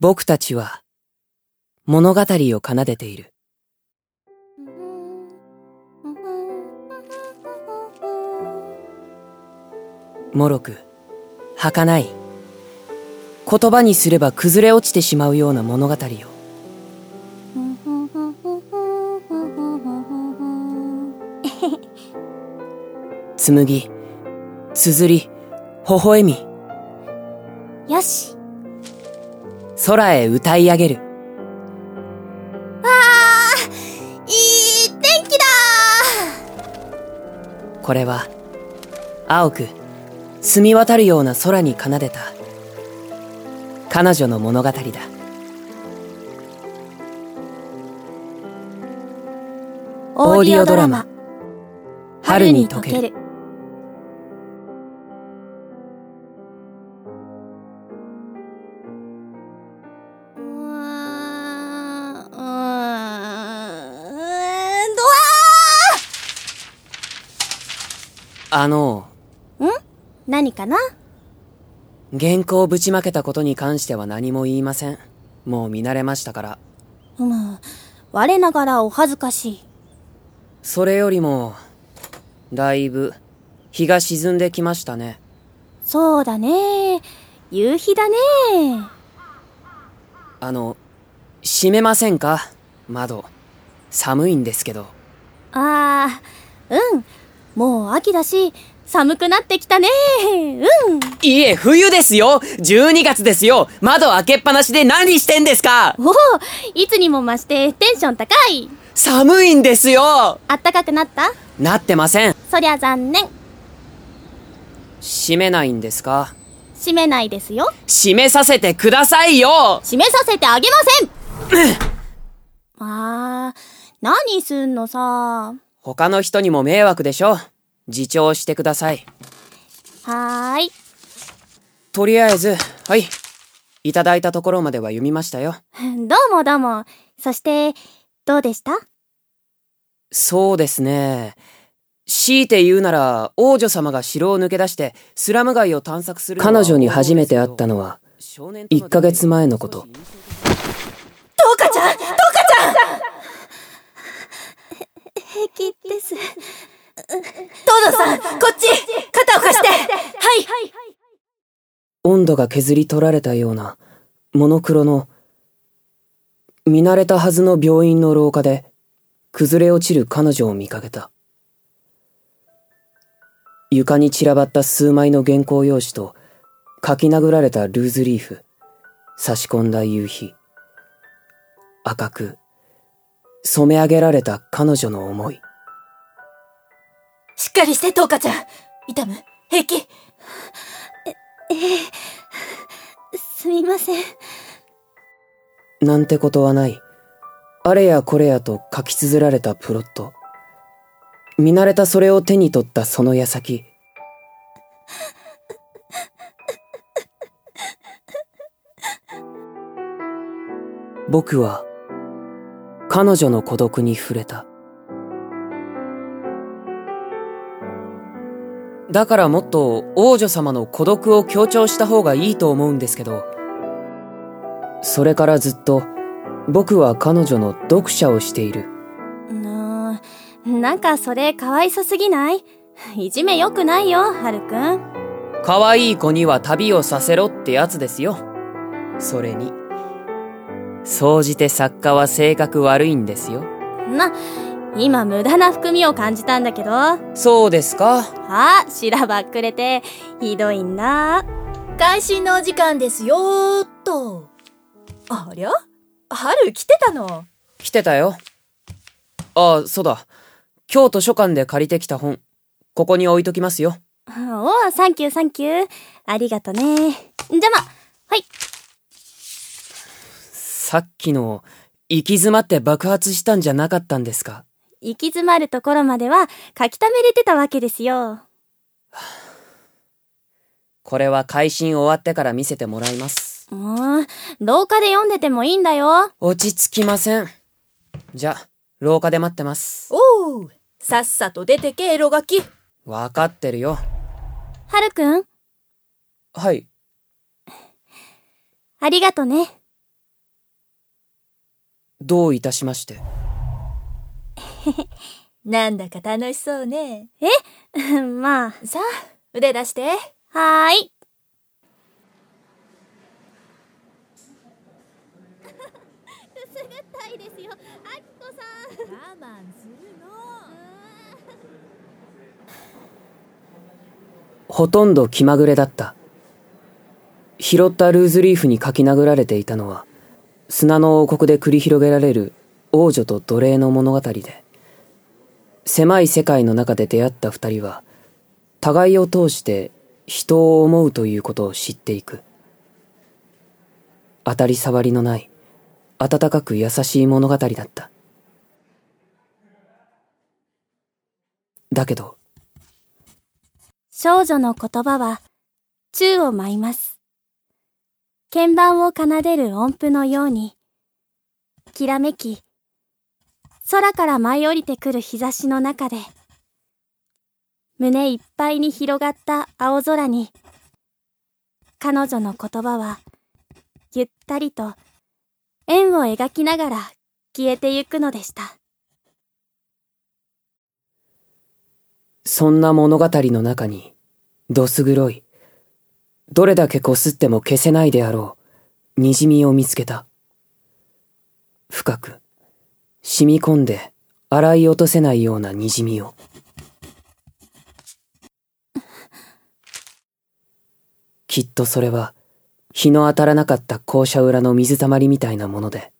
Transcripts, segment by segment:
僕たちは物語を奏でている。もろく、儚い。言葉にすれば崩れ落ちてしまうような物語を。紡ぎ、綴り、微笑み。よし。空へ歌い上げる。わあいい天気だこれは、青く、澄み渡るような空に奏でた、彼女の物語だ。オーディオドラマ春に溶ける。あの、ーん？何かな？原稿をぶちまけたことに関しては何も言いません。もう見慣れましたから。うん。我ながらお恥ずかしい。それよりも、だいぶ、日が沈んできましたね。そうだね。夕日だね。あの、閉めませんか？窓。寒いんですけど。ああ、うん。もう秋だし、寒くなってきたね。うん。いえ、冬ですよ !12 月ですよ窓開けっぱなしで何してんですか？おお、いつにも増してテンション高い。寒いんですよあったかくなった？なってません。そりゃ残念。閉めないんですか？閉めないですよ。閉めさせてくださいよ閉めさせてあげません あー、何すんのさ。他の人にも迷惑でしょ自重してください。はーい。とりあえず、はい。いただいたところまでは読みましたよ。どうもどうも。そして、どうでした？そうですね。強いて言うなら、王女様が城を抜け出して、スラム街を探索する彼女に初めて会ったのは、1ヶ月前のこと。トウカちゃんトウカちゃん平気です。トドさん、こっち肩を貸してはい温度が削り取られたような、モノクロの、見慣れたはずの病院の廊下で、崩れ落ちる彼女を見かけた。床に散らばった数枚の原稿用紙と、書き殴られたルーズリーフ、差し込んだ夕日。赤く、染め上げられた彼女の思い。しっかりして、トウカちゃん痛む？平気？え、ええ、すみません。なんてことはない。あれやこれやと書き綴られたプロット。見慣れたそれを手に取ったその矢先。僕は、彼女の孤独に触れた。だからもっと王女様の孤独を強調した方がいいと思うんですけど、それからずっと僕は彼女の読者をしている。ななんかそれかわいそすぎない？いじめよくないよ、はるくん。可愛い子には旅をさせろってやつですよ。それに、総じて作家は性格悪いんですよ。な、今無駄な含みを感じたんだけど。あ、そうですか？しらばっくれて、ひどいんだ。開始のお時間ですよーっと。ありゃ春来てたの？来てたよ。ああ、そうだ。今日図書館で借りてきた本、ここに置いときますよ。おお、サンキューサンキュー。ありがとね。じゃま、はい。さっきの、行き詰まって爆発したんじゃなかったんですか？行き詰まるところまでは書き溜めれてたわけですよ。これは配信終わってから見せてもらいます。もう、廊下で読んでてもいいんだよ。落ち着きません。じゃ、廊下で待ってます。おうさっさと出てけ、エロガキ。わかってるよ。はるくん、はい。ありがとね。どういたしまして。なんだか楽しそうね。まあ、さあ、腕出して。はーい。我慢するの。ほとんど気まぐれだった。拾ったルーズリーフに書き殴られていたのは、砂の王国で繰り広げられる王女と奴隷の物語で、狭い世界の中で出会った二人は、互いを通して人を思うということを知っていく。当たり障りのない、温かく優しい物語だった。だけど、少女の言葉は、宙を舞います。鍵盤を奏でる音符のように、きらめき、空から舞い降りてくる日差しの中で、胸いっぱいに広がった青空に、彼女の言葉は、ゆったりと、円を描きながら消えてゆくのでした。そんな物語の中に、どす黒い、どれだけこすっても消せないであろう、滲みを見つけた。深く、染み込んで、洗い落とせないような滲みを。きっとそれは、日の当たらなかった校舎裏の水たまりみたいなもので、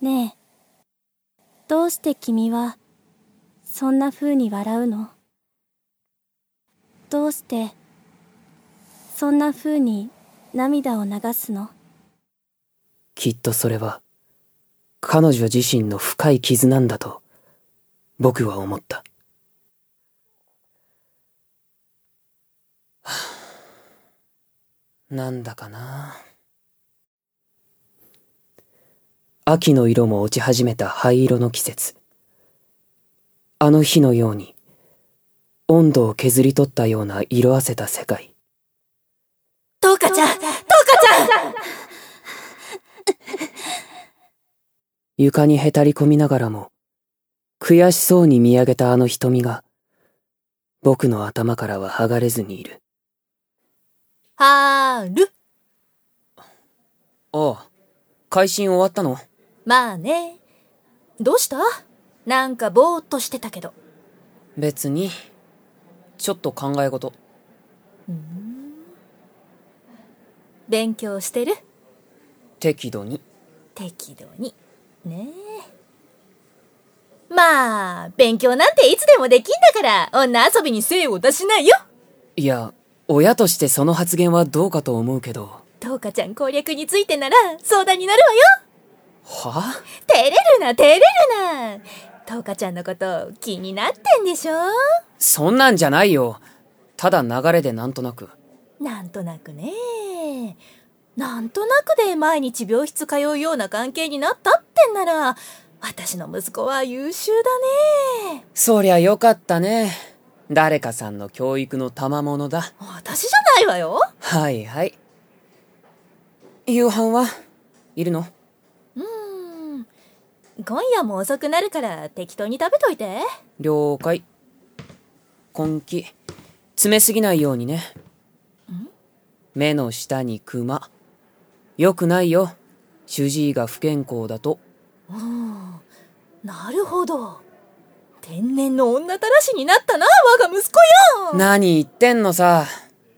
ねえ、どうして君は、そんな風に笑うの？どうして、そんな風に涙を流すの？きっとそれは、彼女自身の深い傷なんだと、僕は思った。なんだかな。秋の色も落ち始めた灰色の季節。あの日のように、温度を削り取ったような色あせた世界。トウカちゃんトウカちゃん床にへたり込みながらも、悔しそうに見上げたあの瞳が、僕の頭からは剥がれずにいる。はーる。ああ、会心終わったの？まあね。どうした？なんかぼーっとしてたけど。別に、ちょっと考え事。勉強してる？適度に。適度に。ねえ。まあ、勉強なんていつでもできんだから、女遊びに精を出しないよいや、親としてその発言はどうかと思うけど。トウカちゃん攻略についてなら相談になるわよは照れるな、照れるなトウカちゃんのこと気になってんでしょ？そんなんじゃないよ。ただ流れでなんとなく。なんとなくね。なんとなくで毎日病室通うような関係になったってんなら、私の息子は優秀だね。そりゃよかったね。誰かさんの教育の賜物だ。私じゃないわよ。はいはい。夕飯は？いるの？うーん。今夜も遅くなるから適当に食べといて。了解。根気。詰めすぎないようにね。目の下にクマ。よくないよ。主治医が不健康だと。なるほど。天然の女たらしになったな、我が息子よ。何言ってんのさ。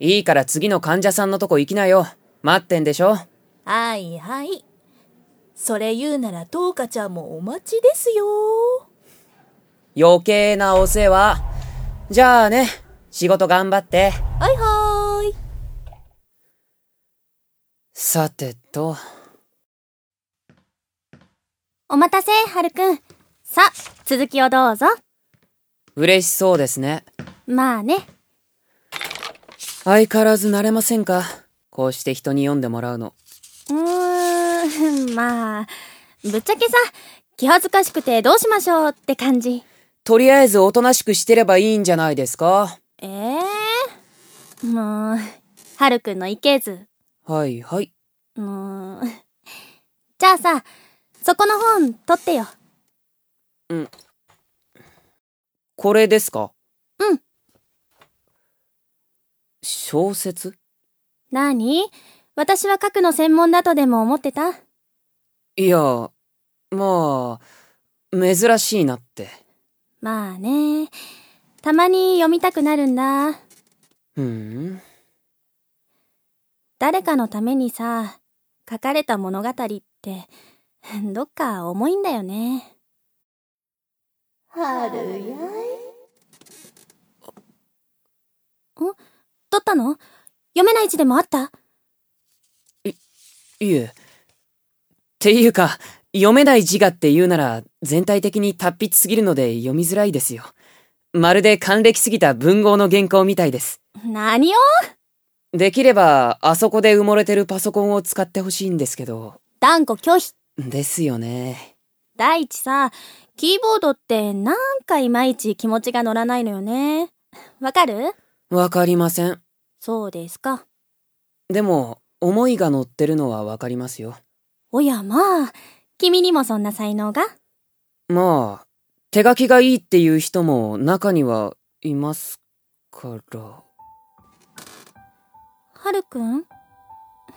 いいから次の患者さんのとこ行きなよ。待ってんでしょはいはい。それ言うならトウカちゃんもお待ちですよ。余計なお世話。じゃあね、仕事頑張って。はいはーい。さてと、お待たせ、はるくん。さ、続きをどうぞ。嬉しそうですね。まあね。相変わらず慣れませんか？こうして人に読んでもらうの。うーん、まあ、ぶっちゃけさ、気恥ずかしくてどうしましょうって感じ。とりあえずおとなしくしてればいいんじゃないですか？ええもう、はるくんのいけず。はいはい。もう、じゃあさ、そこの本取ってよ。これですか？うん。小説？なに私は書くの専門だとでも思ってた？いや、まあ、珍しいなって。まあね。たまに読みたくなるんだ。うん。誰かのためにさ、書かれた物語って、どっか重いんだよね。春や取ったの？読めない字でもあった？いえ。っていうか、読めない字がって言うなら、全体的に達筆すぎるので読みづらいですよ。まるで還暦すぎた文豪の原稿みたいです。何を？できれば、あそこで埋もれてるパソコンを使ってほしいんですけど。断固拒否。ですよね。第一さ、キーボードってなんかいまいち気持ちが乗らないのよね。わかる？わかりません。そうですか。でも、思いが乗ってるのはわかりますよ。おやまあ、君にもそんな才能が？まあ、手書きがいいっていう人も中にはいますから。はるくん？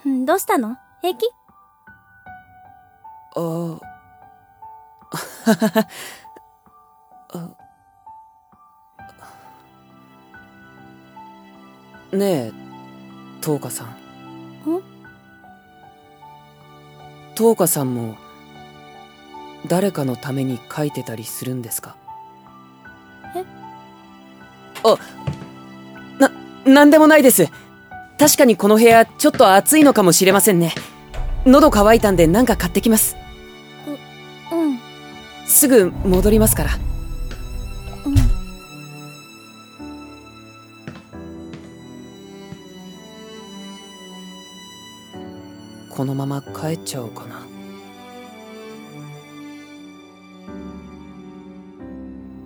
んどうしたの？平気？ああ。ねえ、トウカさん？トウカさんも、誰かのために書いてたりするんですか？え？あ、な、なんでもないです。確かにこの部屋、ちょっと暑いのかもしれませんね。喉乾いたんでなんか買ってきます。うん、すぐ戻りますから。うん。このまま帰っちゃおうかな。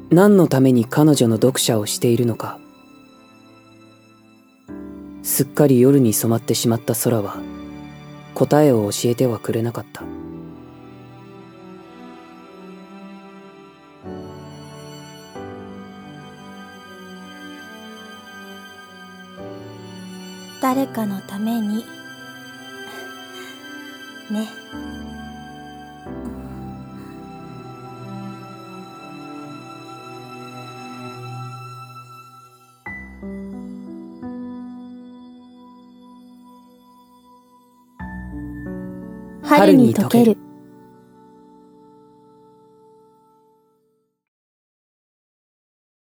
何のために彼女の読者をしているのか。すっかり夜に染まってしまった空は、答えを教えてはくれなかった。誰かのために。ね。春に溶ける。